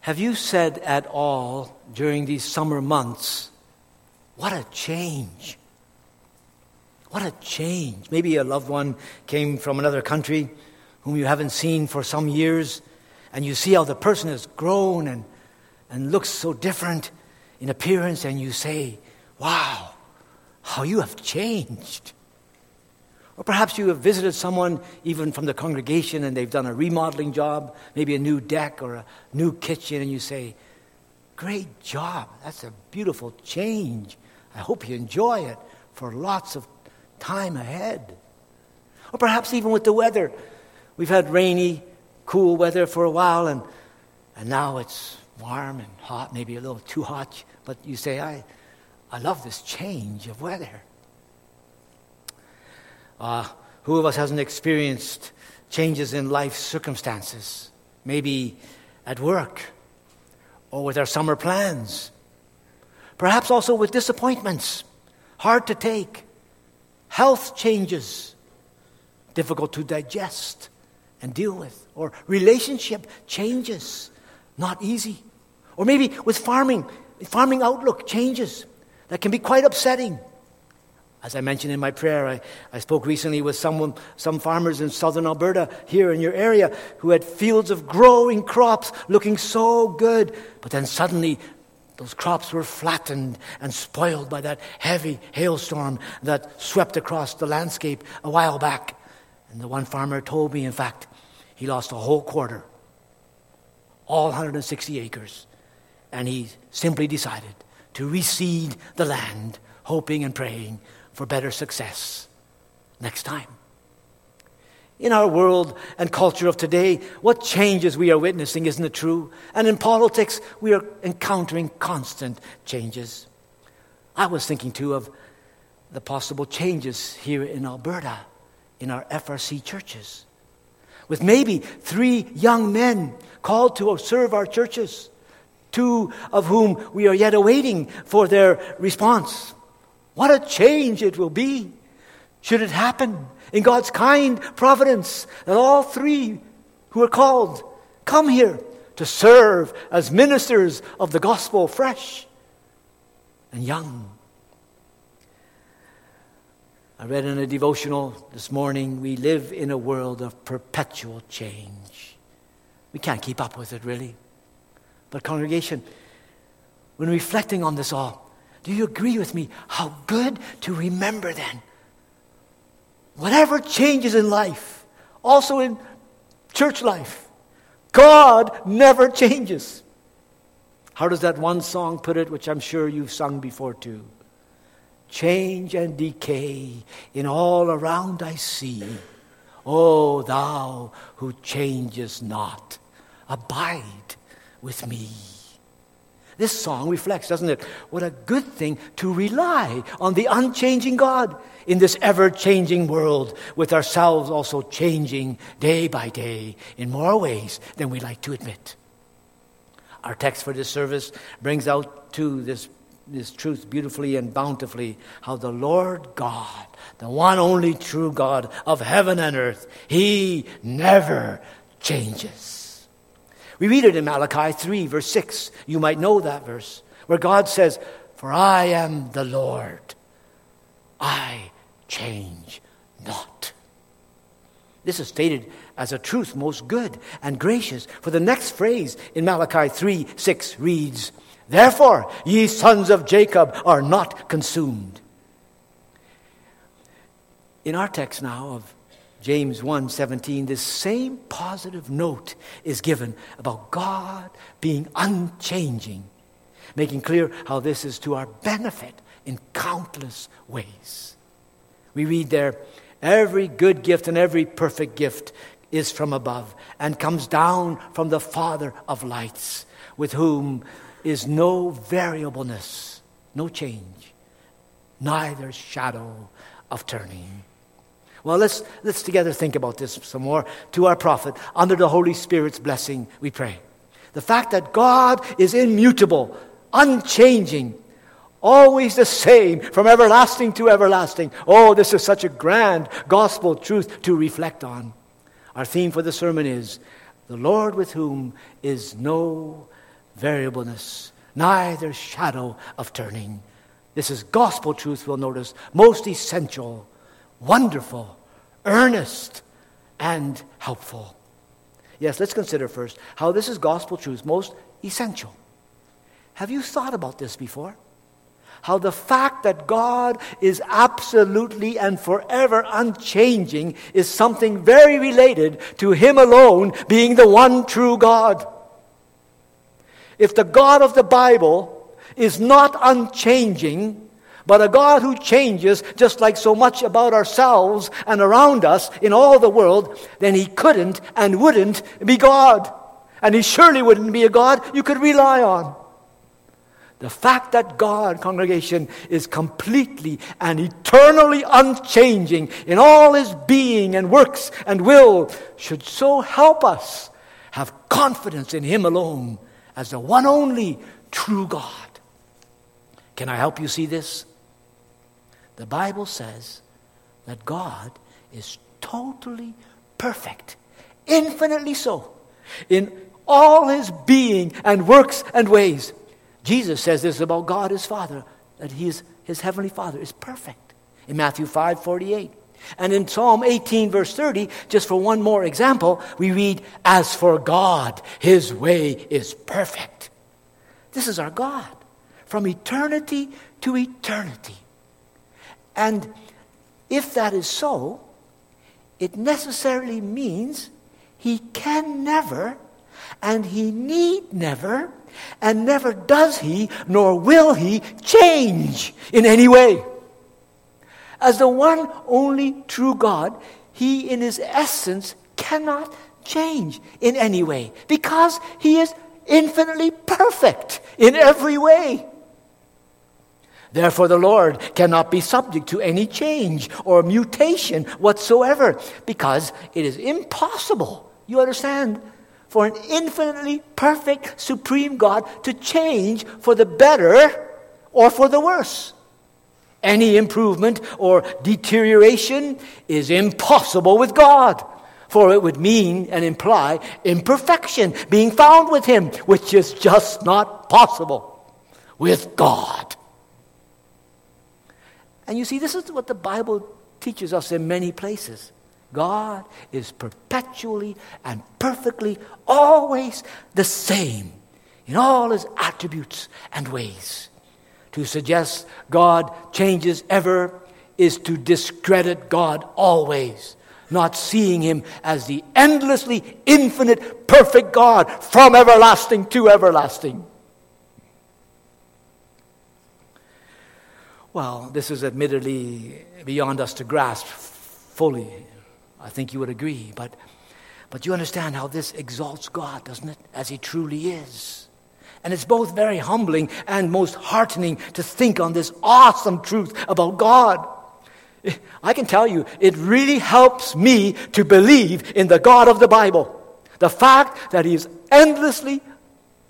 Have you said at all during these summer months, what a change? What a change. Maybe a loved one came from another country whom you haven't seen for some years, and you see how the person has grown and, and looks so different in appearance, and you say, Wow, how you have changed. Or perhaps you have visited someone even from the congregation and they've done a remodeling job, maybe a new deck or a new kitchen, and you say, Great job. That's a beautiful change. I hope you enjoy it for lots of time ahead. Or perhaps even with the weather. We've had rainy, cool weather for a while, and, and now it's warm and hot, maybe a little too hot, but you say, I, I love this change of weather. Uh, who of us hasn't experienced changes in life circumstances? Maybe at work or with our summer plans. Perhaps also with disappointments, hard to take, health changes, difficult to digest and deal with, or relationship changes, not easy. Or maybe with farming, farming outlook changes that can be quite upsetting. As I mentioned in my prayer, I, I spoke recently with someone, some farmers in southern Alberta, here in your area, who had fields of growing crops looking so good, but then suddenly those crops were flattened and spoiled by that heavy hailstorm that swept across the landscape a while back. And the one farmer told me, in fact, he lost a whole quarter, all 160 acres, and he simply decided to reseed the land, hoping and praying for better success next time. In our world and culture of today, what changes we are witnessing, isn't it true? And in politics, we are encountering constant changes. I was thinking too of the possible changes here in Alberta in our FRC churches, with maybe three young men called to serve our churches, two of whom we are yet awaiting for their response. What a change it will be should it happen in God's kind providence that all three who are called come here to serve as ministers of the gospel fresh and young. I read in a devotional this morning we live in a world of perpetual change. We can't keep up with it, really. But, congregation, when reflecting on this all, do you agree with me? How good to remember then. Whatever changes in life, also in church life, God never changes. How does that one song put it, which I'm sure you've sung before too? Change and decay in all around I see. O thou who changes not, abide with me. This song reflects, doesn't it? What a good thing to rely on the unchanging God in this ever changing world, with ourselves also changing day by day in more ways than we like to admit. Our text for this service brings out to this, this truth beautifully and bountifully how the Lord God, the one only true God of heaven and earth, He never changes. We read it in Malachi 3, verse 6. You might know that verse, where God says, For I am the Lord, I change not. This is stated as a truth most good and gracious. For the next phrase in Malachi 3 6 reads, Therefore, ye sons of Jacob are not consumed. In our text now of James 1:17 this same positive note is given about God being unchanging making clear how this is to our benefit in countless ways. We read there every good gift and every perfect gift is from above and comes down from the Father of lights with whom is no variableness, no change, neither shadow of turning. Well, let's, let's together think about this some more. To our profit, under the Holy Spirit's blessing, we pray. The fact that God is immutable, unchanging, always the same from everlasting to everlasting. Oh, this is such a grand gospel truth to reflect on. Our theme for the sermon is the Lord with whom is no variableness, neither shadow of turning. This is gospel truth, we'll notice, most essential, wonderful, earnest, and helpful. Yes, let's consider first how this is gospel truth, most essential. Have you thought about this before? How the fact that God is absolutely and forever unchanging is something very related to Him alone being the one true God. If the God of the Bible is not unchanging, but a God who changes just like so much about ourselves and around us in all the world, then he couldn't and wouldn't be God. And he surely wouldn't be a God you could rely on. The fact that God, congregation, is completely and eternally unchanging in all his being and works and will should so help us have confidence in him alone as the one only true God. Can I help you see this? The Bible says that God is totally perfect, infinitely so, in all his being and works and ways. Jesus says this about God his Father, that he is, his heavenly Father is perfect in Matthew 5 48. And in Psalm 18, verse 30, just for one more example, we read, As for God, his way is perfect. This is our God from eternity to eternity. And if that is so, it necessarily means he can never and he need never and never does he nor will he change in any way. As the one only true God, he in his essence cannot change in any way because he is infinitely perfect in every way. Therefore, the Lord cannot be subject to any change or mutation whatsoever because it is impossible, you understand, for an infinitely perfect, supreme God to change for the better or for the worse. Any improvement or deterioration is impossible with God, for it would mean and imply imperfection being found with Him, which is just not possible with God. And you see, this is what the Bible teaches us in many places. God is perpetually and perfectly always the same in all his attributes and ways. To suggest God changes ever is to discredit God always, not seeing him as the endlessly infinite, perfect God from everlasting to everlasting. Well, this is admittedly beyond us to grasp fully. I think you would agree. But, but you understand how this exalts God, doesn't it? As He truly is. And it's both very humbling and most heartening to think on this awesome truth about God. I can tell you, it really helps me to believe in the God of the Bible. The fact that He is endlessly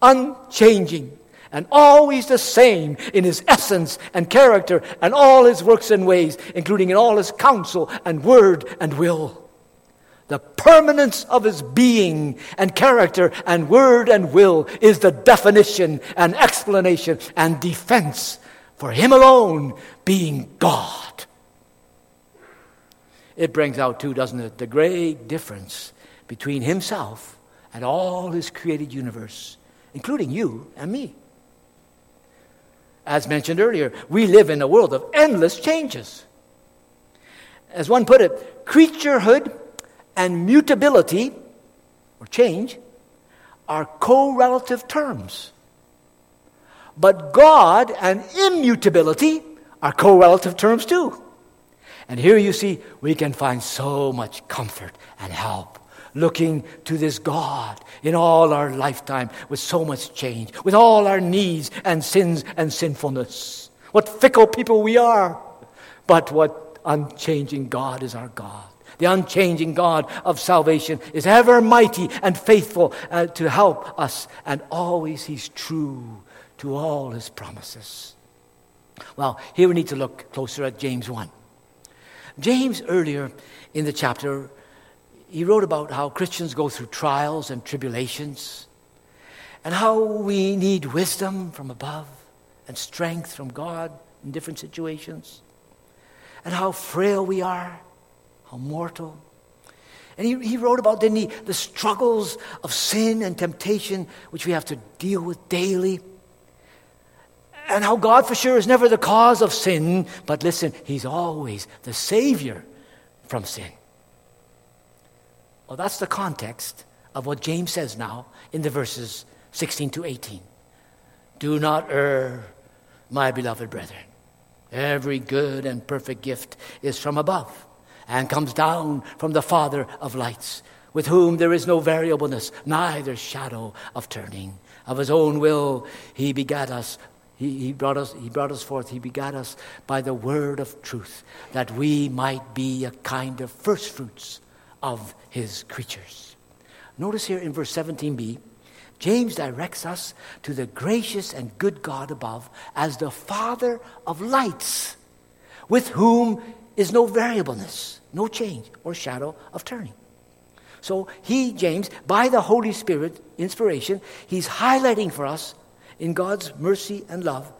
unchanging and always the same in his essence and character and all his works and ways, including in all his counsel and word and will. The permanence of his being and character and word and will is the definition and explanation and defense for him alone being God. It brings out, too, doesn't it, the great difference between himself and all his created universe, including you and me. As mentioned earlier, we live in a world of endless changes. As one put it, creaturehood and mutability, or change, are co-relative terms. But God and immutability are co-relative terms too. And here you see we can find so much comfort and help looking to this God in all our lifetime with so much change, with all our needs and sins and sinfulness. What fickle people we are. But what unchanging God is our God. The unchanging God of salvation is ever mighty and faithful uh, to help us, and always He's true to all His promises. Well, here we need to look closer at James 1. James, earlier in the chapter, he wrote about how Christians go through trials and tribulations and how we need wisdom from above and strength from God in different situations, and how frail we are, how mortal. And he, he wrote about, didn't he, the struggles of sin and temptation which we have to deal with daily. And how God, for sure, is never the cause of sin, but listen, He's always the Savior from sin. Well, that's the context of what James says now in the verses 16 to 18. Do not err, my beloved brethren. Every good and perfect gift is from above and comes down from the Father of lights, with whom there is no variableness, neither shadow of turning. Of his own will he begat us. He, he, brought us, he brought us forth, he begat us by the word of truth, that we might be a kind of firstfruits of his creatures. Notice here in verse 17b, James directs us to the gracious and good God above as the Father of lights, with whom is no variableness, no change or shadow of turning. So he, James, by the Holy Spirit inspiration, he's highlighting for us in God's mercy and love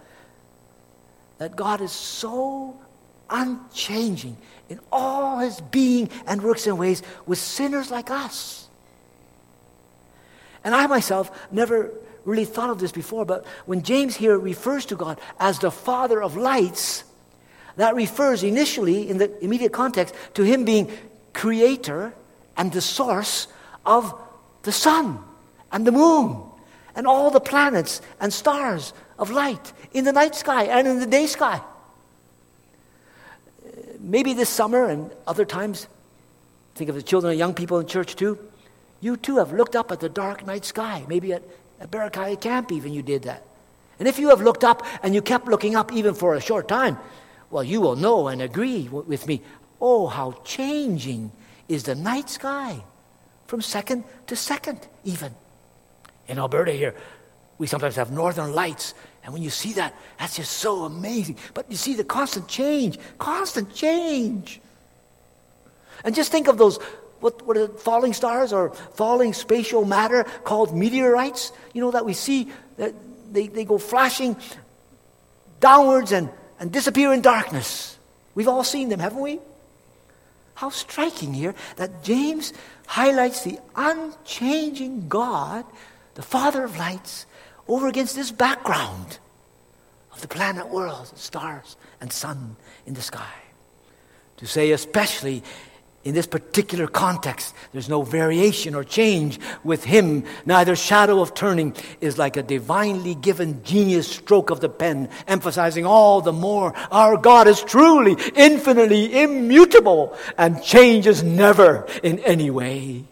that God is so unchanging in all his being and works and ways with sinners like us. And I myself never really thought of this before, but when James here refers to God as the Father of lights, that refers initially, in the immediate context, to him being creator and the source of the sun and the moon and all the planets and stars of light in the night sky and in the day sky maybe this summer and other times, think of the children and young people in church too. You too have looked up at the dark night sky. Maybe at, at Camp, even you did that. And if you have looked up and you kept looking up even for a short time, well, you will know and agree with me. Oh, how changing is the night sky from second to second, even. In Alberta here, we sometimes have northern lights and when you see that, that's just so amazing. But you see the constant change, constant change. And just think of those, what, what are falling stars or falling spatial matter called meteorites, you know, that we see, that they, they go flashing downwards and, and disappear in darkness. We've all seen them, haven't we? How striking here that James highlights the unchanging God, the Father of lights, over against this background of the planet world, stars and sun in the sky. To say, especially in this particular context, there's no variation or change with him, neither shadow of turning, is like a divinely given genius stroke of the pen, emphasizing all the more our God is truly, infinitely immutable and changes never in any way.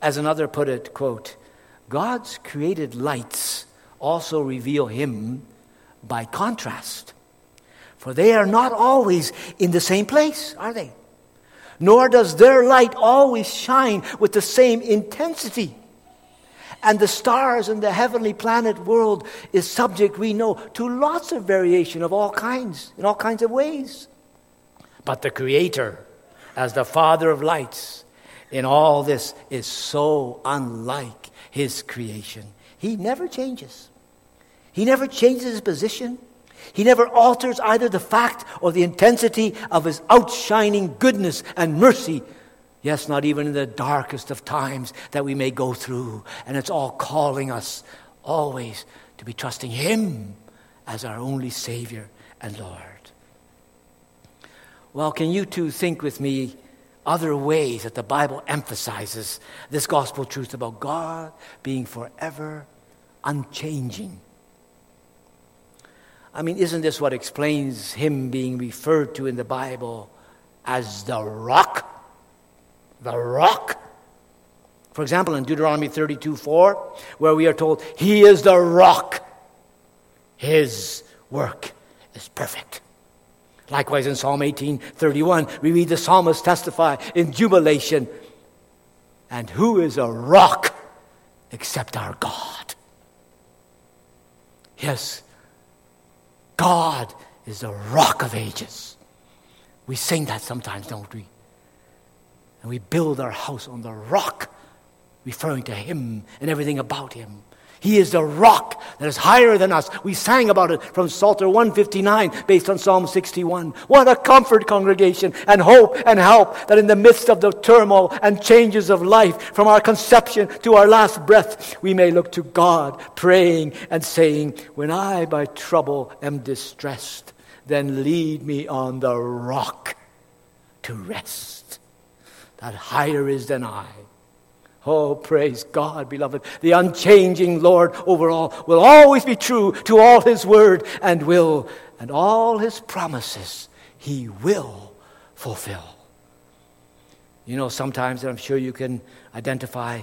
As another put it, quote, God's created lights also reveal him by contrast. For they are not always in the same place, are they? Nor does their light always shine with the same intensity. And the stars in the heavenly planet world is subject, we know, to lots of variation of all kinds, in all kinds of ways. But the Creator, as the Father of lights, in all this is so unlike His creation. He never changes. He never changes his position. He never alters either the fact or the intensity of his outshining goodness and mercy. Yes, not even in the darkest of times that we may go through. And it's all calling us always to be trusting him as our only Savior and Lord. Well, can you too think with me other ways that the Bible emphasizes this gospel truth about God being forever unchanging? I mean, isn't this what explains him being referred to in the Bible as the rock? The rock. For example, in Deuteronomy 32 4, where we are told, He is the rock, His work is perfect. Likewise, in Psalm 18 31, we read the psalmist testify in jubilation, And who is a rock except our God? Yes, God is the rock of ages. We sing that sometimes, don't we? And we build our house on the rock, referring to Him and everything about Him. He is the rock that is higher than us. We sang about it from Psalter 159 based on Psalm 61. What a comfort, congregation, and hope and help that in the midst of the turmoil and changes of life, from our conception to our last breath, we may look to God, praying and saying, When I by trouble am distressed, then lead me on the rock to rest that higher is than I. Oh, praise God, beloved. The unchanging Lord over all will always be true to all his word and will, and all his promises he will fulfill. You know, sometimes, I'm sure you can identify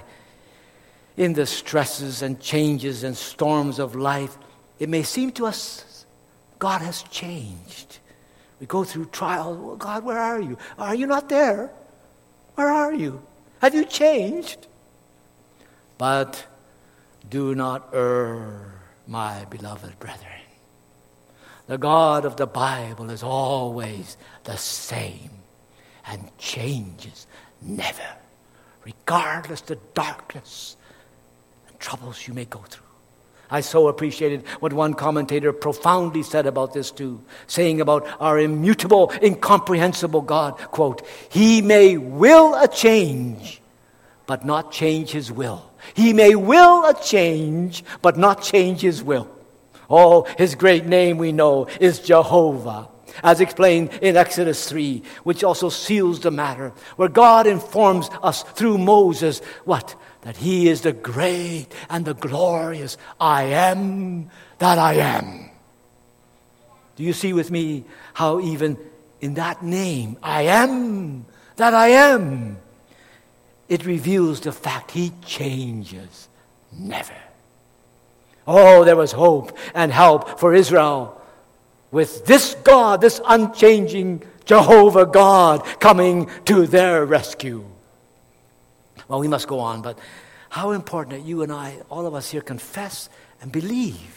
in the stresses and changes and storms of life, it may seem to us God has changed. We go through trials. Well, God, where are you? Are you not there? Where are you? Have you changed? But do not err, my beloved brethren. The God of the Bible is always the same and changes never, regardless the darkness and troubles you may go through. I so appreciated what one commentator profoundly said about this too, saying about our immutable, incomprehensible God, quote, He may will a change, but not change his will. He may will a change, but not change his will. Oh, his great name we know is Jehovah, as explained in Exodus 3, which also seals the matter, where God informs us through Moses what? That he is the great and the glorious I am that I am. Do you see with me how even in that name, I am that I am, it reveals the fact he changes never. Oh, there was hope and help for Israel with this God, this unchanging Jehovah God coming to their rescue. Well, we must go on, but how important that you and I, all of us here, confess and believe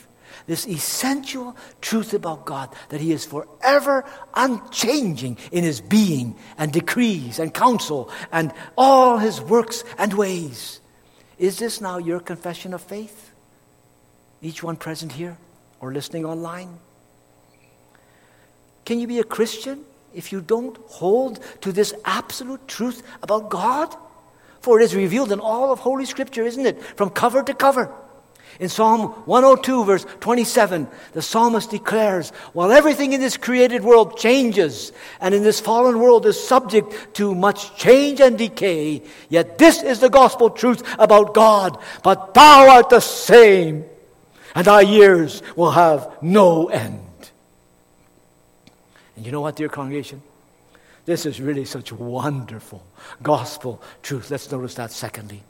this essential truth about God that He is forever unchanging in His being and decrees and counsel and all His works and ways. Is this now your confession of faith? Each one present here or listening online? Can you be a Christian if you don't hold to this absolute truth about God? For it is revealed in all of Holy Scripture, isn't it? From cover to cover. In Psalm 102, verse 27, the psalmist declares While everything in this created world changes, and in this fallen world is subject to much change and decay, yet this is the gospel truth about God. But thou art the same, and thy years will have no end. And you know what, dear congregation? This is really such wonderful gospel truth. Let's notice that secondly.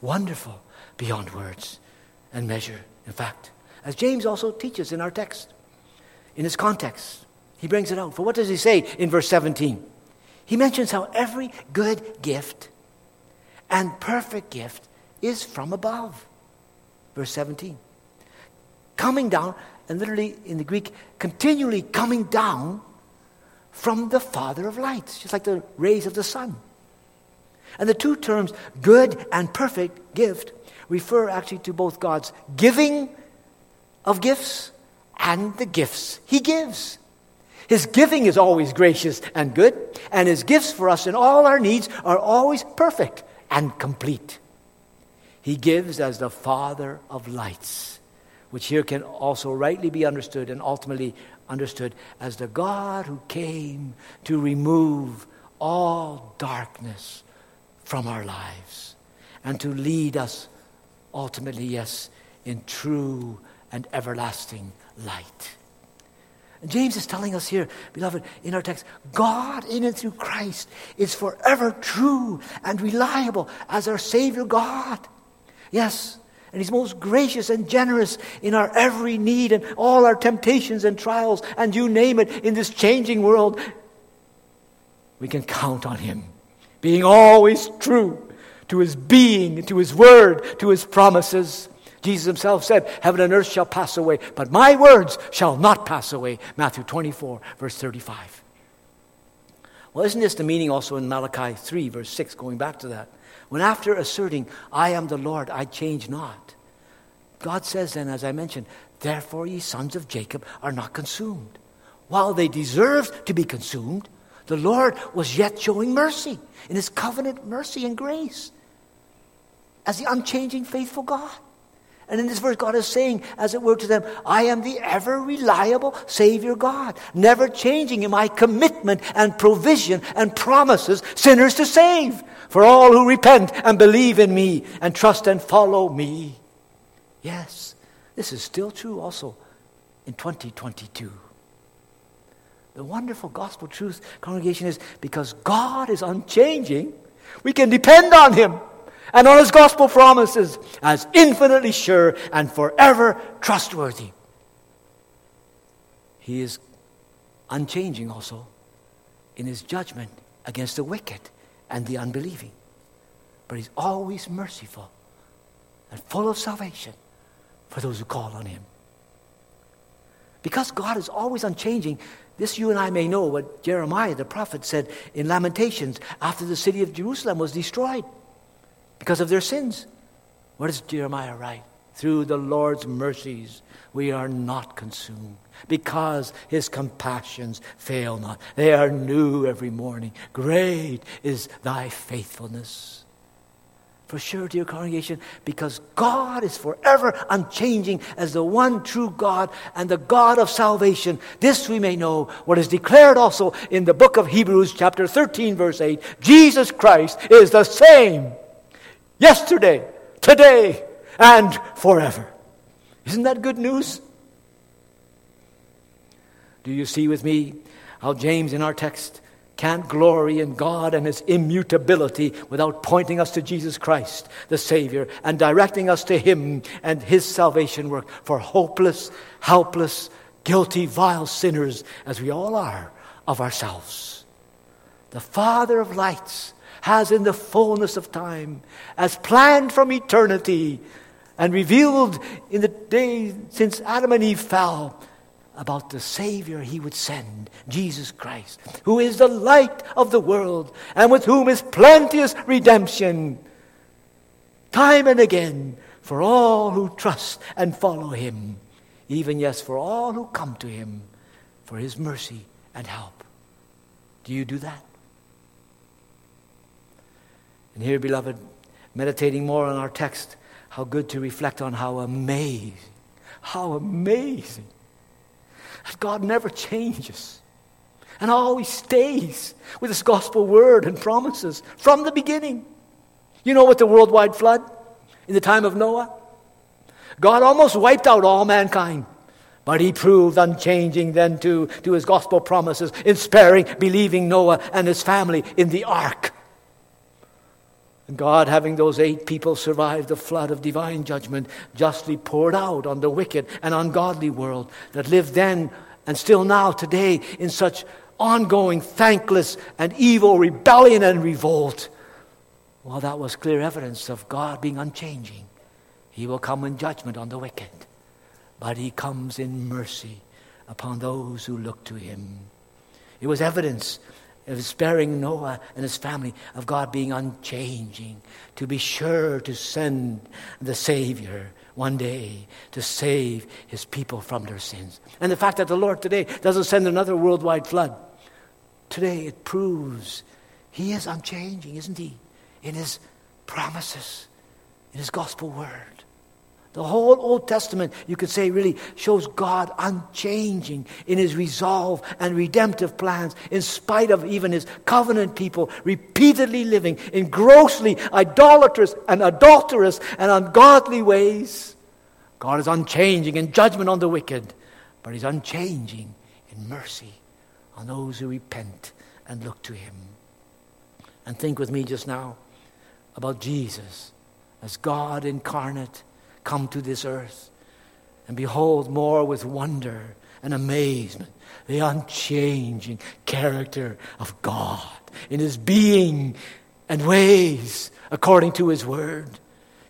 Wonderful beyond words and measure, in fact. As James also teaches in our text, in his context, he brings it out. For what does he say in verse 17? He mentions how every good gift and perfect gift is from above. Verse 17. Coming down, and literally in the Greek, continually coming down from the Father of lights, just like the rays of the sun. And the two terms, good and perfect gift, refer actually to both God's giving of gifts and the gifts He gives. His giving is always gracious and good, and His gifts for us in all our needs are always perfect and complete. He gives as the Father of lights, which here can also rightly be understood and ultimately understood as the God who came to remove all darkness from our lives and to lead us ultimately, yes, in true and everlasting light. And James is telling us here, beloved, in our text, God in and through Christ is forever true and reliable as our Savior God. Yes, and He's most gracious and generous in our every need and all our temptations and trials, and you name it, in this changing world. We can count on Him being always true to his being, to his word, to his promises. Jesus himself said, Heaven and earth shall pass away, but my words shall not pass away. Matthew 24, verse 35. Well, isn't this the meaning also in Malachi 3, verse 6, going back to that? When after asserting, I am the Lord, I change not, God says then, as I mentioned, Therefore ye sons of Jacob are not consumed. While they deserved to be consumed, the Lord was yet showing mercy in his covenant mercy and grace as the unchanging, faithful God. And in this verse, God is saying, as it were to them, I am the ever reliable Savior God, never changing in my commitment and provision and promises sinners to save for all who repent and believe in me and trust and follow me. Yes, this is still true also in 2022. The wonderful gospel truth, congregation, is because God is unchanging, we can depend on Him and on His gospel promises as infinitely sure and forever trustworthy. He is unchanging also in His judgment against the wicked and the unbelieving. But He's always merciful and full of salvation for those who call on Him. Because God is always unchanging, this you and I may know what Jeremiah the prophet said in Lamentations after the city of Jerusalem was destroyed because of their sins. What does Jeremiah write? Through the Lord's mercies we are not consumed because his compassions fail not. They are new every morning. Great is thy faithfulness. For sure, dear congregation, because God is forever unchanging as the one true God and the God of salvation. This we may know, what is declared also in the book of Hebrews, chapter 13, verse 8 Jesus Christ is the same yesterday, today, and forever. Isn't that good news? Do you see with me how James in our text can't glory in God and His immutability without pointing us to Jesus Christ, the Savior, and directing us to Him and His salvation work for hopeless, helpless, guilty, vile sinners, as we all are of ourselves. The Father of lights has, in the fullness of time, as planned from eternity and revealed in the day since Adam and Eve fell, about the Savior he would send, Jesus Christ, who is the light of the world and with whom is plenteous redemption, time and again, for all who trust and follow him, even yes, for all who come to him for his mercy and help. Do you do that? And here, beloved, meditating more on our text, how good to reflect on how amazing, how amazing that God never changes and always stays with His gospel word and promises from the beginning. You know, with the worldwide flood in the time of Noah, God almost wiped out all mankind. But he proved unchanging then to, to his gospel promises in sparing, believing Noah and his family in the ark. And God, having those eight people survive the flood of divine judgment, justly poured out on the wicked and ungodly world that lived then and still now today in such ongoing, thankless, and evil rebellion and revolt. Well, that was clear evidence of God being unchanging. He will come in judgment on the wicked, but He comes in mercy upon those who look to Him. It was evidence of sparing Noah and his family, of God being unchanging, to be sure to send the Savior one day to save his people from their sins. And the fact that the Lord today doesn't send another worldwide flood, today it proves he is unchanging, isn't he? In his promises, in his gospel word. The whole Old Testament, you could say, really shows God unchanging in his resolve and redemptive plans, in spite of even his covenant people repeatedly living in grossly idolatrous and adulterous and ungodly ways. God is unchanging in judgment on the wicked, but he's unchanging in mercy on those who repent and look to him. And think with me just now about Jesus as God incarnate come to this earth and behold more with wonder and amazement the unchanging character of God in his being and ways according to his word.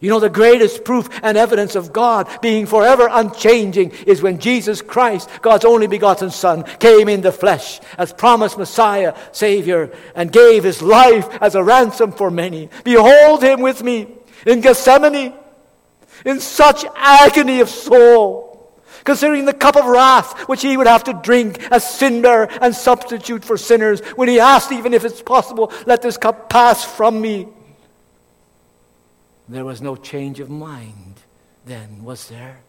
You know, the greatest proof and evidence of God being forever unchanging is when Jesus Christ, God's only begotten Son, came in the flesh as promised Messiah, Savior, and gave his life as a ransom for many. Behold him with me in Gethsemane, in such agony of soul, considering the cup of wrath which he would have to drink as sin bearer and substitute for sinners, when he asked, even if it's possible, let this cup pass from me. There was no change of mind then, was there,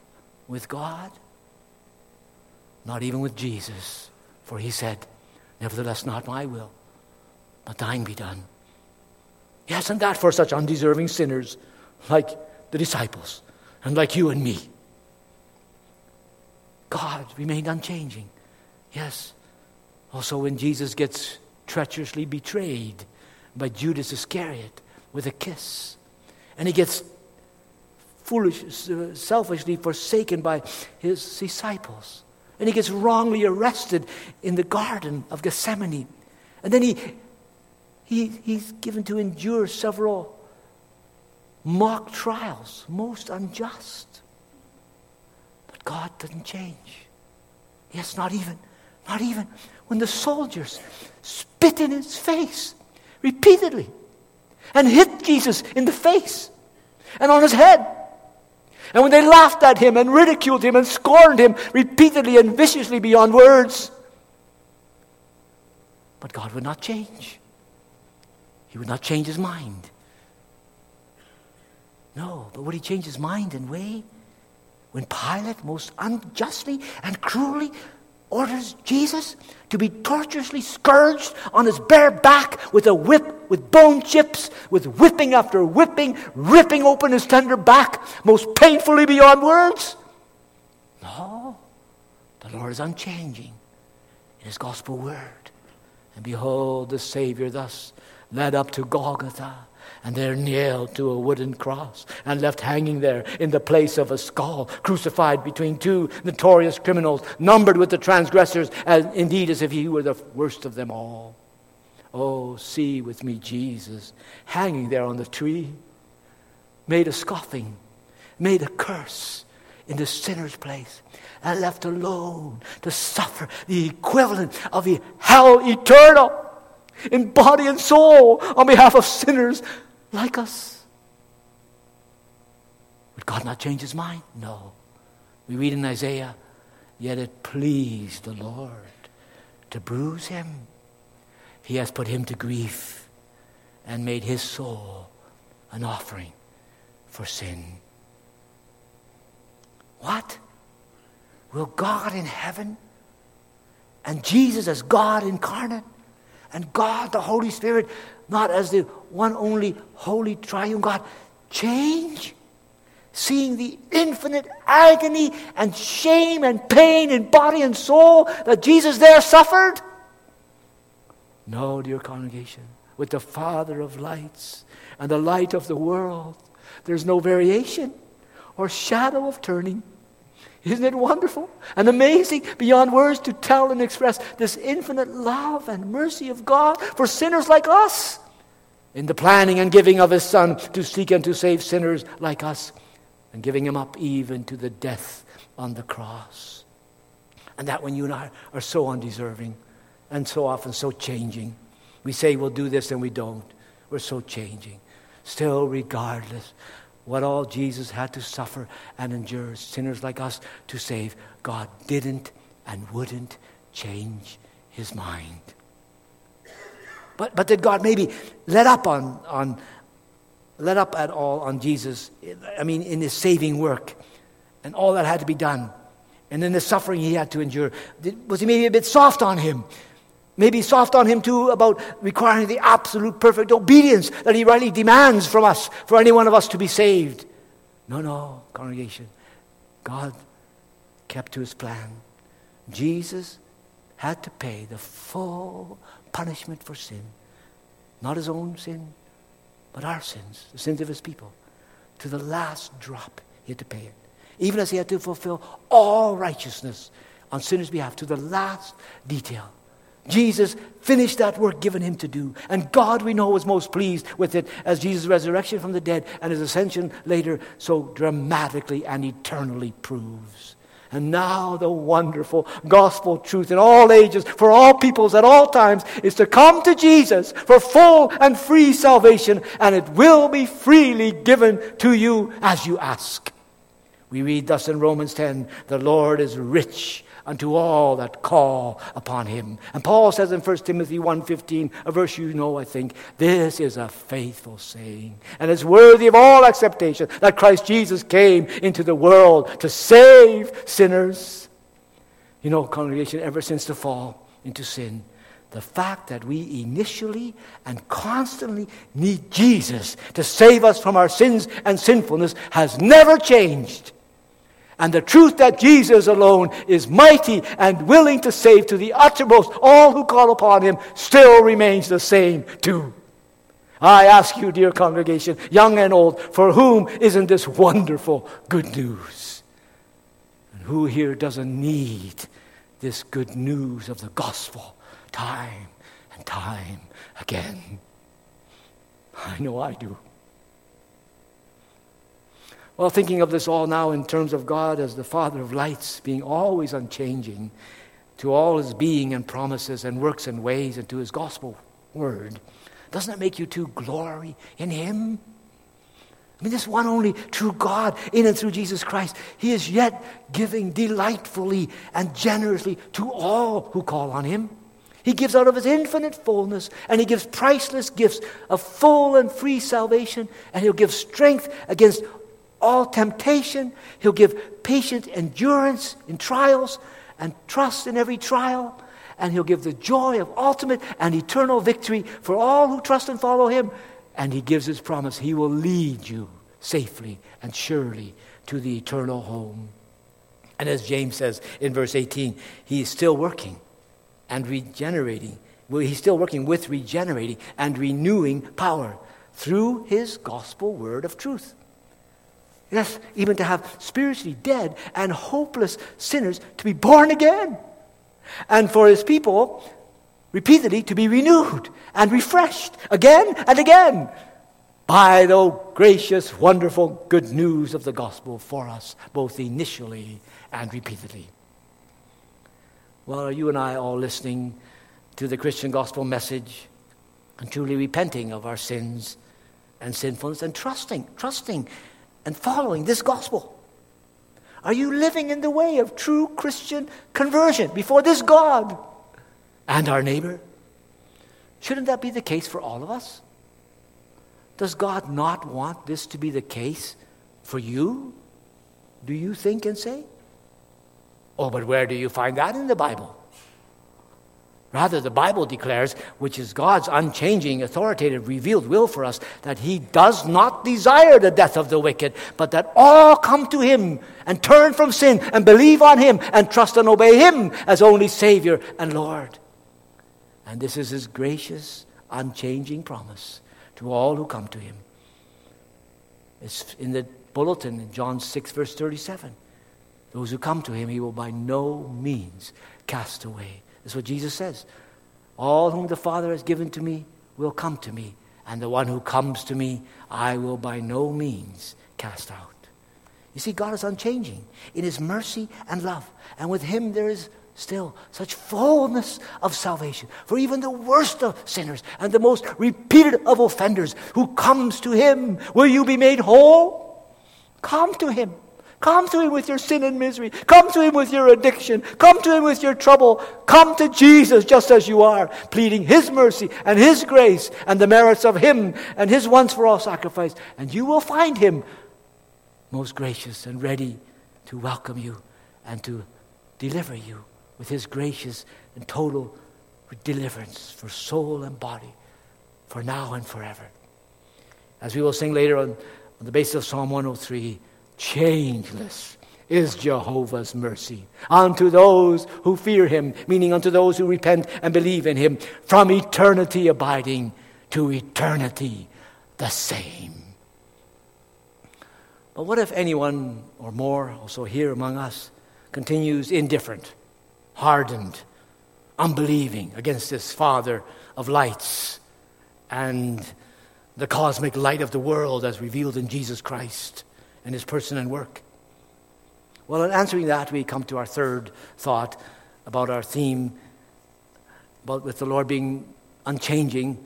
with God? Not even with Jesus, for he said, Nevertheless, not my will, but thine be done. Yes, and that for such undeserving sinners like the disciples and like you and me. God remained unchanging. Yes. Also, when Jesus gets treacherously betrayed by Judas Iscariot with a kiss, and he gets foolish, uh, selfishly forsaken by his disciples. And he gets wrongly arrested in the Garden of Gethsemane. And then he, he, he's given to endure several mock trials, most unjust. But God doesn't change. Yes, not even, not even when the soldiers spit in his face repeatedly and hit Jesus in the face and on his head. And when they laughed at him and ridiculed him and scorned him repeatedly and viciously beyond words. But God would not change. He would not change his mind. No, but would he change his mind and way? When Pilate most unjustly and cruelly orders Jesus to be tortuously scourged on his bare back with a whip, with bone chips, with whipping after whipping, ripping open his tender back, most painfully beyond words? No, the Lord is unchanging in his gospel word. And behold, the Savior thus led up to Golgotha and there nailed to a wooden cross and left hanging there in the place of a skull, crucified between two notorious criminals, numbered with the transgressors, as indeed as if he were the worst of them all. Oh, see with me Jesus hanging there on the tree, made a scoffing, made a curse in the sinner's place, and left alone to suffer the equivalent of hell eternal in body and soul on behalf of sinners like us. Would God not change his mind? No. We read in Isaiah, yet it pleased the Lord to bruise him. He has put him to grief and made his soul an offering for sin. What? Will God in heaven and Jesus as God incarnate and God the Holy Spirit not as the one only holy triune God, change? Seeing the infinite agony and shame and pain in body and soul that Jesus there suffered? No, dear congregation, with the Father of lights and the light of the world, there's no variation or shadow of turning. Isn't it wonderful and amazing beyond words to tell and express this infinite love and mercy of God for sinners like us? In the planning and giving of His Son to seek and to save sinners like us, and giving Him up even to the death on the cross. And that when you and I are so undeserving and so often so changing, we say we'll do this and we don't. We're so changing. Still, regardless what all Jesus had to suffer and endure, sinners like us to save, God didn't and wouldn't change his mind. But, but did God maybe let up on, on, let up at all on Jesus? I mean, in his saving work and all that had to be done, and then the suffering he had to endure. Did, was he maybe a bit soft on him? Maybe soft on him too about requiring the absolute perfect obedience that he rightly demands from us, for any one of us to be saved. No, no, congregation. God kept to his plan. Jesus had to pay the full punishment for sin. Not his own sin, but our sins, the sins of his people. To the last drop, he had to pay it. Even as he had to fulfill all righteousness on sinners' behalf, to the last detail. Jesus finished that work given him to do. And God, we know, was most pleased with it as Jesus' resurrection from the dead and his ascension later so dramatically and eternally proves. And now the wonderful gospel truth in all ages, for all peoples at all times, is to come to Jesus for full and free salvation, and it will be freely given to you as you ask. We read thus in Romans 10 the Lord is rich unto all that call upon him. And Paul says in 1 Timothy 1.15, a verse you know, I think, this is a faithful saying, and it's worthy of all acceptation that Christ Jesus came into the world to save sinners. You know, congregation, ever since the fall into sin, the fact that we initially and constantly need Jesus to save us from our sins and sinfulness has never changed. And the truth that Jesus alone is mighty and willing to save to the uttermost all who call upon him still remains the same too. I ask you, dear congregation, young and old, for whom isn't this wonderful good news? And who here doesn't need this good news of the gospel time and time again? I know I do. Well, thinking of this all now in terms of God as the Father of lights, being always unchanging to all his being and promises and works and ways and to his gospel word, doesn't it make you to glory in him? I mean, this one only true God in and through Jesus Christ, he is yet giving delightfully and generously to all who call on him. He gives out of his infinite fullness, and he gives priceless gifts of full and free salvation, and he'll give strength against all temptation. He'll give patient endurance in trials and trust in every trial. And He'll give the joy of ultimate and eternal victory for all who trust and follow Him. And He gives His promise He will lead you safely and surely to the eternal home. And as James says in verse 18, He is still working and regenerating. Well, he's still working with regenerating and renewing power through His gospel word of truth. Yes, even to have spiritually dead and hopeless sinners to be born again. And for his people, repeatedly, to be renewed and refreshed again and again by the gracious, wonderful good news of the gospel for us, both initially and repeatedly. Well, are you and I all listening to the Christian gospel message and truly repenting of our sins and sinfulness and trusting, trusting and following this gospel? Are you living in the way of true Christian conversion before this God and our neighbor? Shouldn't that be the case for all of us? Does God not want this to be the case for you? Do you think and say? Oh, but where do you find that in the Bible? Rather, the Bible declares, which is God's unchanging, authoritative, revealed will for us, that He does not desire the death of the wicked, but that all come to Him and turn from sin and believe on Him and trust and obey Him as only Savior and Lord. And this is His gracious, unchanging promise to all who come to Him. It's in the bulletin in John 6, verse 37. Those who come to Him, He will by no means cast away. That's what Jesus says. All whom the Father has given to me will come to me, and the one who comes to me I will by no means cast out. You see, God is unchanging in His mercy and love, and with Him there is still such fullness of salvation for even the worst of sinners and the most repeated of offenders who comes to Him. Will you be made whole? Come to Him. Come to Him with your sin and misery. Come to Him with your addiction. Come to Him with your trouble. Come to Jesus just as you are, pleading His mercy and His grace and the merits of Him and His once for all sacrifice. And you will find Him most gracious and ready to welcome you and to deliver you with His gracious and total deliverance for soul and body, for now and forever. As we will sing later on, on the basis of Psalm 103 changeless is Jehovah's mercy unto those who fear him, meaning unto those who repent and believe in him, from eternity abiding to eternity the same. But what if anyone or more, also here among us, continues indifferent, hardened, unbelieving against this Father of lights and the cosmic light of the world as revealed in Jesus Christ and his person and work? Well, in answering that, we come to our third thought about our theme about with the Lord being unchanging.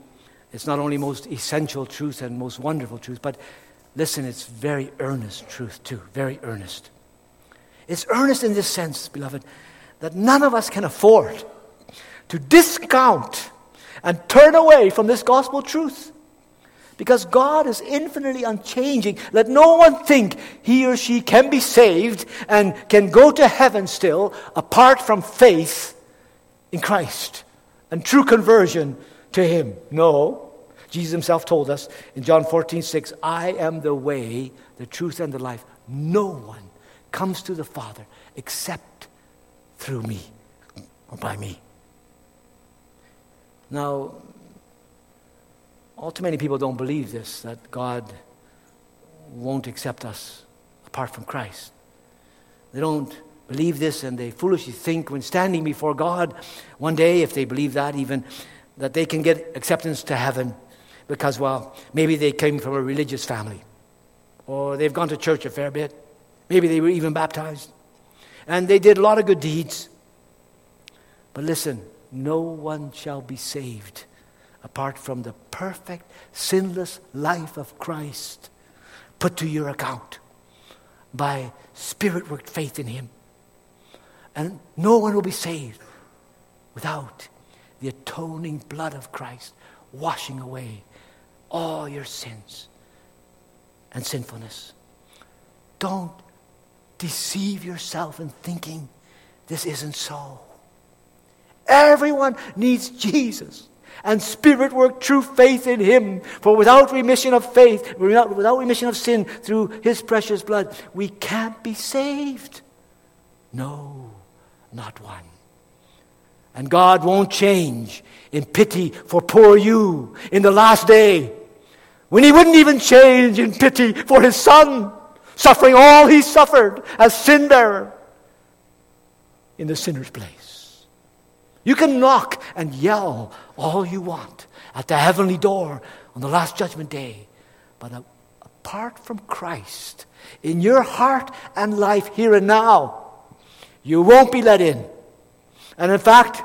It's not only most essential truth and most wonderful truth, but listen, it's very earnest truth too, very earnest. It's earnest in this sense, beloved, that none of us can afford to discount and turn away from this gospel truth. Because God is infinitely unchanging. Let no one think he or she can be saved and can go to heaven still apart from faith in Christ and true conversion to Him. No. Jesus Himself told us in John 14, 6, I am the way, the truth, and the life. No one comes to the Father except through me or by me. Now, all too many people don't believe this, that God won't accept us apart from Christ. They don't believe this and they foolishly think when standing before God one day, if they believe that even, that they can get acceptance to heaven because, well, maybe they came from a religious family or they've gone to church a fair bit. Maybe they were even baptized. And they did a lot of good deeds. But listen, no one shall be saved apart from the perfect, sinless life of Christ put to your account by spirit worked faith in Him. And no one will be saved without the atoning blood of Christ washing away all your sins and sinfulness. Don't deceive yourself in thinking this isn't so. Everyone needs Jesus and spirit work true faith in him. For without remission of faith, without, remission of sin through his precious blood, we can't be saved. No, not one. And God won't change in pity for poor you in the last day when he wouldn't even change in pity for his son suffering all he suffered as sin bearer in the sinner's place. You can knock and yell all you want at the heavenly door on the last judgment day, but apart from Christ in your heart and life here and now, you won't be let in. And in fact,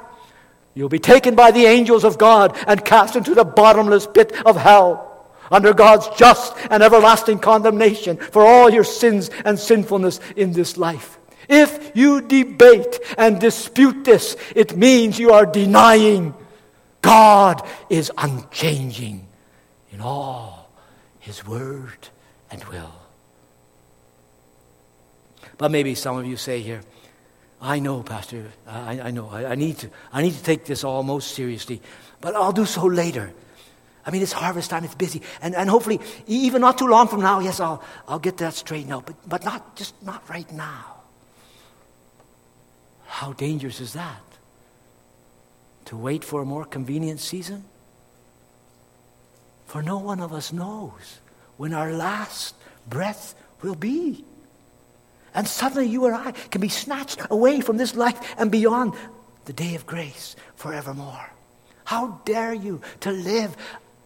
you'll be taken by the angels of God and cast into the bottomless pit of hell under God's just and everlasting condemnation for all your sins and sinfulness in this life. If you debate and dispute this, it means you are denying God is unchanging in all his word and will. But maybe some of you say here, I know, Pastor, I, I know, I, I, need to, I need to take this all most seriously, but I'll do so later. I mean, it's harvest time, it's busy. And, and hopefully, even not too long from now, yes, I'll, I'll get that straightened out, but, but not, just not right now. How dangerous is that? To wait for a more convenient season? For no one of us knows when our last breath will be. And suddenly you and I can be snatched away from this life and beyond the day of grace forevermore. How dare you to live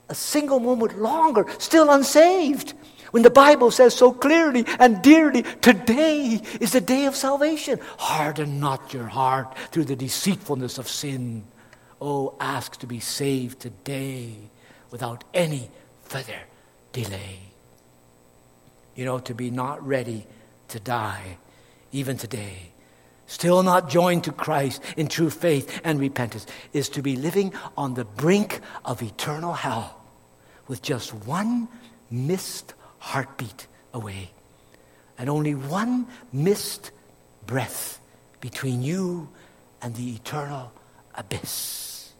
a single moment longer, still unsaved, when the Bible says so clearly and dearly, today is the day of salvation. Harden not your heart through the deceitfulness of sin. Oh, ask to be saved today without any further delay. You know, to be not ready to die, even today, still not joined to Christ in true faith and repentance, is to be living on the brink of eternal hell with just one missed heartbeat away and only one missed breath between you and the eternal abyss.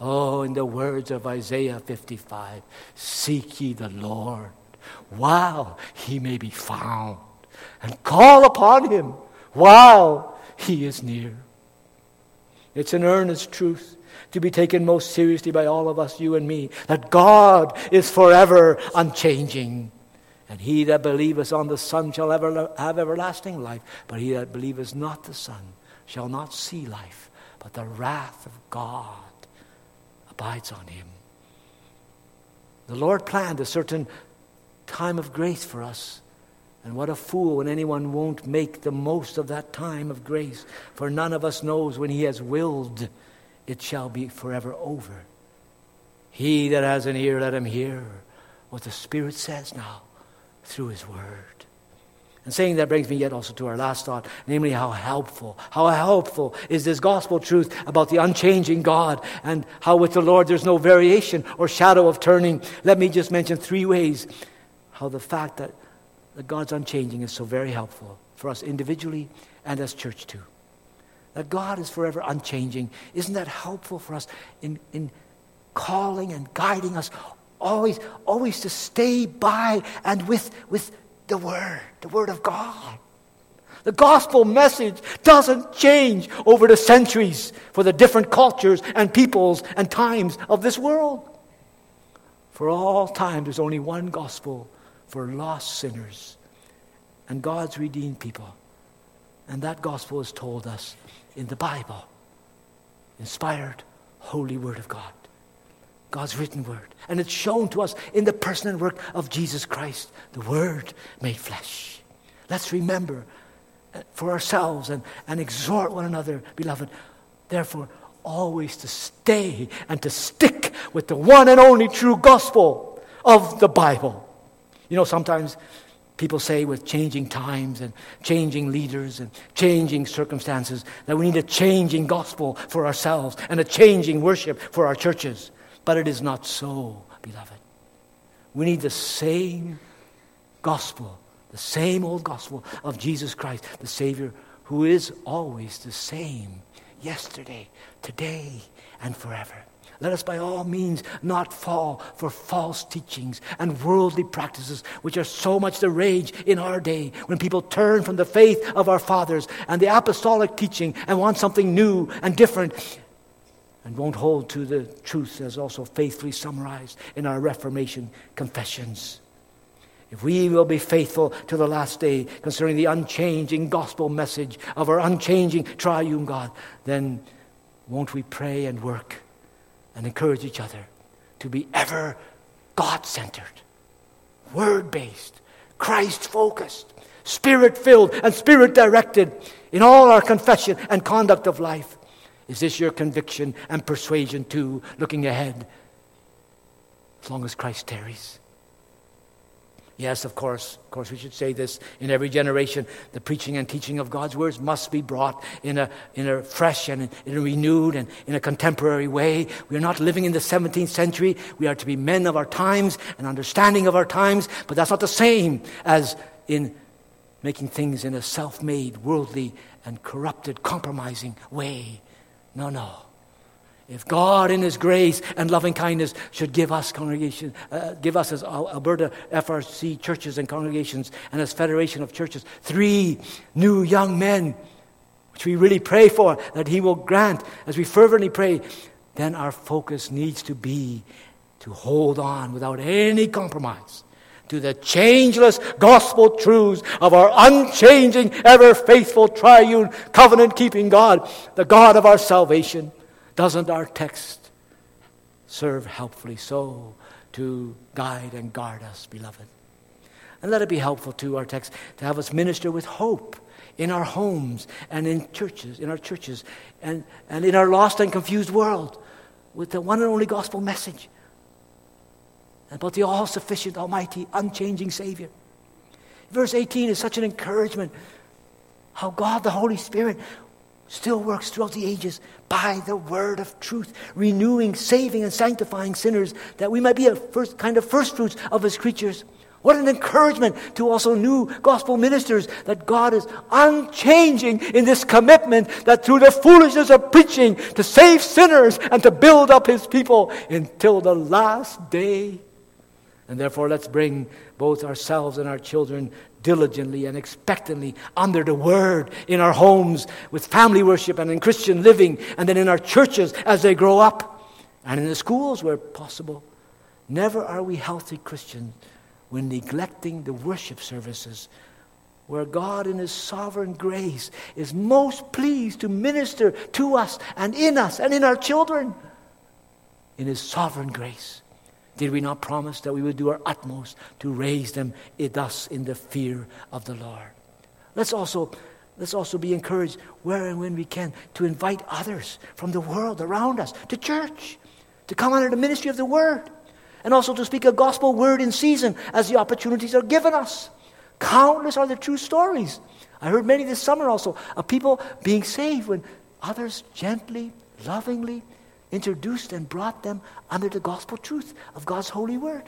Oh, in the words of Isaiah 55, seek ye the Lord while he may be found and call upon him while he is near. It's an earnest truth to be taken most seriously by all of us, you and me, that God is forever unchanging. And he that believeth on the Son shall ever have everlasting life, but he that believeth not the Son shall not see life, but the wrath of God abides on him. The Lord planned a certain time of grace for us. And what a fool when anyone won't make the most of that time of grace. For none of us knows when he has willed, it shall be forever over. He that has an ear, let him hear what the Spirit says now through his word. And saying that brings me yet also to our last thought, namely how helpful, how helpful is this gospel truth about the unchanging God and how with the Lord there's no variation or shadow of turning. Let me just mention three ways how the fact that, that God's unchanging is so very helpful for us individually and as church too. That God is forever unchanging. Isn't that helpful for us in, in calling and guiding us always, always to stay by and with, with the Word, the Word of God. The gospel message doesn't change over the centuries for the different cultures and peoples and times of this world. For all time, there's only one gospel for lost sinners and God's redeemed people. And that gospel is told us in the Bible, inspired, holy Word of God. God's written word. And it's shown to us in the person and work of Jesus Christ, the Word made flesh. Let's remember uh, for ourselves and, and exhort one another, beloved, therefore, always to stay and to stick with the one and only true gospel of the Bible. You know, sometimes people say with changing times and changing leaders and changing circumstances that we need a changing gospel for ourselves and a changing worship for our churches. But it is not so, beloved. We need the same gospel, the same old gospel of Jesus Christ, the Savior, who is always the same yesterday, today, and forever. Let us by all means not fall for false teachings and worldly practices, which are so much the rage in our day when people turn from the faith of our fathers and the apostolic teaching and want something new and different and won't hold to the truth as also faithfully summarized in our Reformation confessions. If we will be faithful to the last day concerning the unchanging gospel message of our unchanging triune God, then won't we pray and work and encourage each other to be ever God centered, word based, Christ focused, spirit filled, and spirit directed in all our confession and conduct of life? Is this your conviction and persuasion too, looking ahead, as long as Christ tarries? Yes, of course, of course, we should say this in every generation. The preaching and teaching of God's words must be brought in a, in a fresh and in a renewed and in a contemporary way. We are not living in the 17th century. We are to be men of our times and understanding of our times, but that's not the same as in making things in a self made, worldly, and corrupted, compromising way. No, no. If God, in His grace and loving kindness, should give us congregation, uh, give us as Alberta FRC churches and congregations, and as Federation of Churches, three new young men, which we really pray for that He will grant as we fervently pray, then our focus needs to be to hold on without any compromise to the changeless gospel truths of our unchanging, ever faithful, triune, covenant keeping God, the God of our salvation. Doesn't our text serve helpfully so to guide and guard us, beloved? And let it be helpful to our text to have us minister with hope in our homes and in churches, in our churches, and, and in our lost and confused world with the one and only gospel message about the all sufficient, almighty, unchanging Savior. Verse 18 is such an encouragement how God, the Holy Spirit, still works throughout the ages by the word of truth, renewing, saving, and sanctifying sinners that we might be a first, kind of first fruits of His creatures. What an encouragement to also new gospel ministers that God is unchanging in this commitment that through the foolishness of preaching to save sinners and to build up his people until the last day and therefore, let's bring both ourselves and our children diligently and expectantly under the word in our homes with family worship and in Christian living, and then in our churches as they grow up, and in the schools where possible. Never are we healthy Christians when neglecting the worship services where God, in His sovereign grace, is most pleased to minister to us and in us and in our children. In His sovereign grace. Did we not promise that we would do our utmost to raise them eh, thus in the fear of the Lord? Let's also, let's also be encouraged where and when we can to invite others from the world around us to church, to come under the ministry of the Word, and also to speak a gospel word in season as the opportunities are given us. Countless are the true stories. I heard many this summer also of people being saved when others gently, lovingly introduced and brought them under the gospel truth of God's holy word.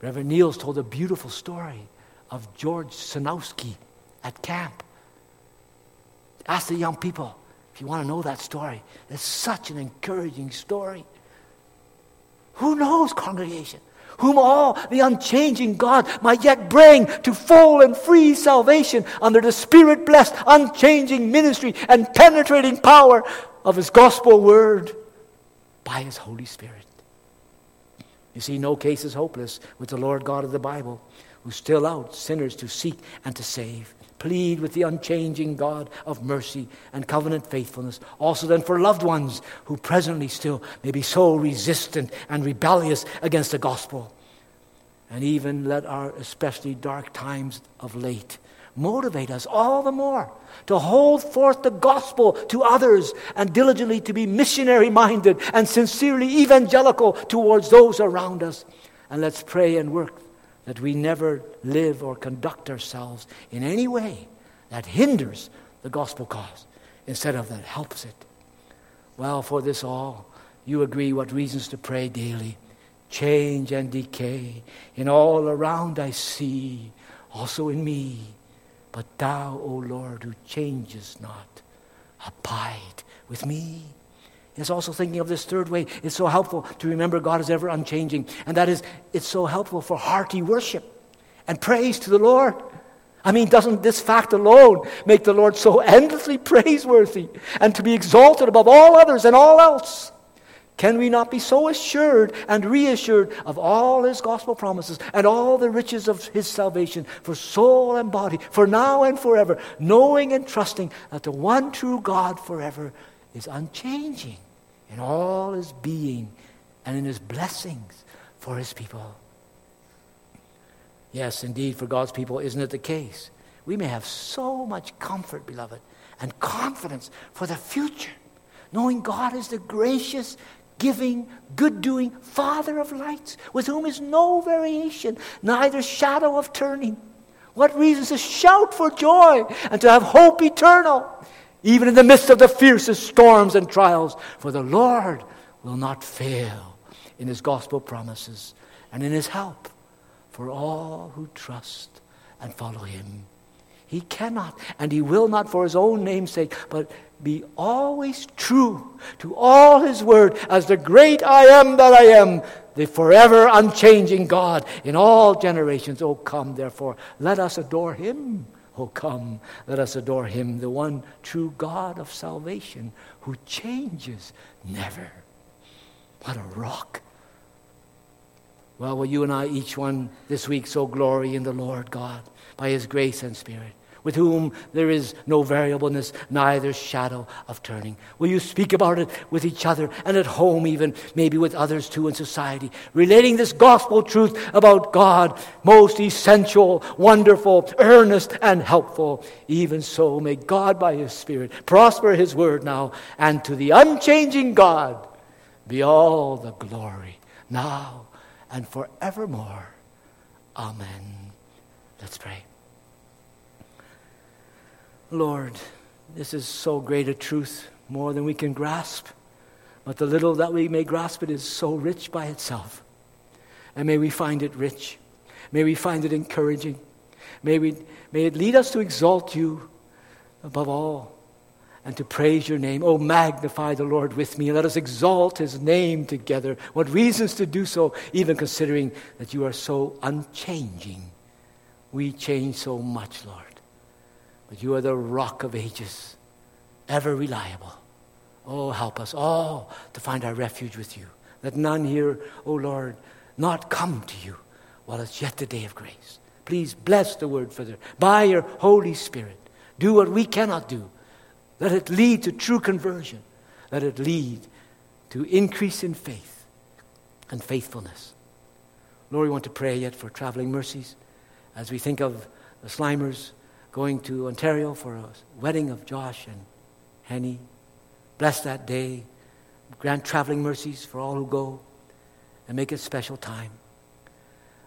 Reverend Niels told a beautiful story of George Sanowski at camp. Ask the young people if you want to know that story. It's such an encouraging story. Who knows, congregation? Whom all the unchanging God might yet bring to full and free salvation under the Spirit blessed, unchanging ministry and penetrating power of His gospel word by His Holy Spirit. You see, no case is hopeless with the Lord God of the Bible, who still out sinners to seek and to save. Plead with the unchanging God of mercy and covenant faithfulness. Also, then, for loved ones who presently still may be so resistant and rebellious against the gospel. And even let our especially dark times of late motivate us all the more to hold forth the gospel to others and diligently to be missionary minded and sincerely evangelical towards those around us. And let's pray and work that we never live or conduct ourselves in any way that hinders the gospel cause instead of that helps it. Well, for this all, you agree what reasons to pray daily. Change and decay in all around I see, also in me. But thou, O Lord, who changes not, abide with me. It's also thinking of this third way. It's so helpful to remember God is ever unchanging. And that is, it's so helpful for hearty worship and praise to the Lord. I mean, doesn't this fact alone make the Lord so endlessly praiseworthy and to be exalted above all others and all else? Can we not be so assured and reassured of all his gospel promises and all the riches of his salvation for soul and body, for now and forever, knowing and trusting that the one true God forever is unchanging? In all his being and in his blessings for his people. Yes, indeed, for God's people, isn't it the case? We may have so much comfort, beloved, and confidence for the future, knowing God is the gracious, giving, good doing Father of lights, with whom is no variation, neither shadow of turning. What reasons to shout for joy and to have hope eternal? Even in the midst of the fiercest storms and trials, for the Lord will not fail in his gospel promises and in his help for all who trust and follow him. He cannot and he will not for his own name's sake, but be always true to all his word as the great I am that I am, the forever unchanging God in all generations. Oh, come, therefore, let us adore him Oh, come, let us adore him, the one true God of salvation who changes never. What a rock. Well, will you and I, each one this week, so glory in the Lord God by his grace and spirit? With whom there is no variableness, neither shadow of turning. Will you speak about it with each other and at home, even maybe with others too in society, relating this gospel truth about God, most essential, wonderful, earnest, and helpful? Even so, may God by His Spirit prosper His word now, and to the unchanging God be all the glory now and forevermore. Amen. Let's pray. Lord, this is so great a truth, more than we can grasp. But the little that we may grasp it is so rich by itself. And may we find it rich. May we find it encouraging. May, we, may it lead us to exalt you above all and to praise your name. Oh, magnify the Lord with me let us exalt his name together. What reasons to do so, even considering that you are so unchanging. We change so much, Lord. But you are the rock of ages, ever reliable. Oh, help us all to find our refuge with you. Let none here, O oh Lord, not come to you while it's yet the day of grace. Please bless the word further. By your Holy Spirit, do what we cannot do. Let it lead to true conversion. Let it lead to increase in faith and faithfulness. Lord, we want to pray yet for traveling mercies as we think of the Slimers going to Ontario for a wedding of Josh and Henny. Bless that day. Grant traveling mercies for all who go and make it special time.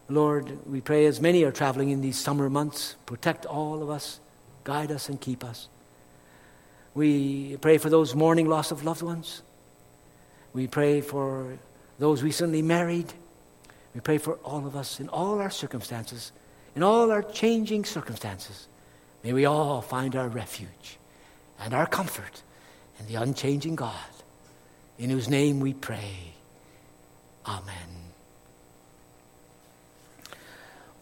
Lord, we pray as many are traveling in these summer months, protect all of us, guide us, and keep us. We pray for those mourning loss of loved ones. We pray for those recently married. We pray for all of us in all our circumstances, in all our changing circumstances. May we all find our refuge and our comfort in the unchanging God, in whose name we pray. Amen.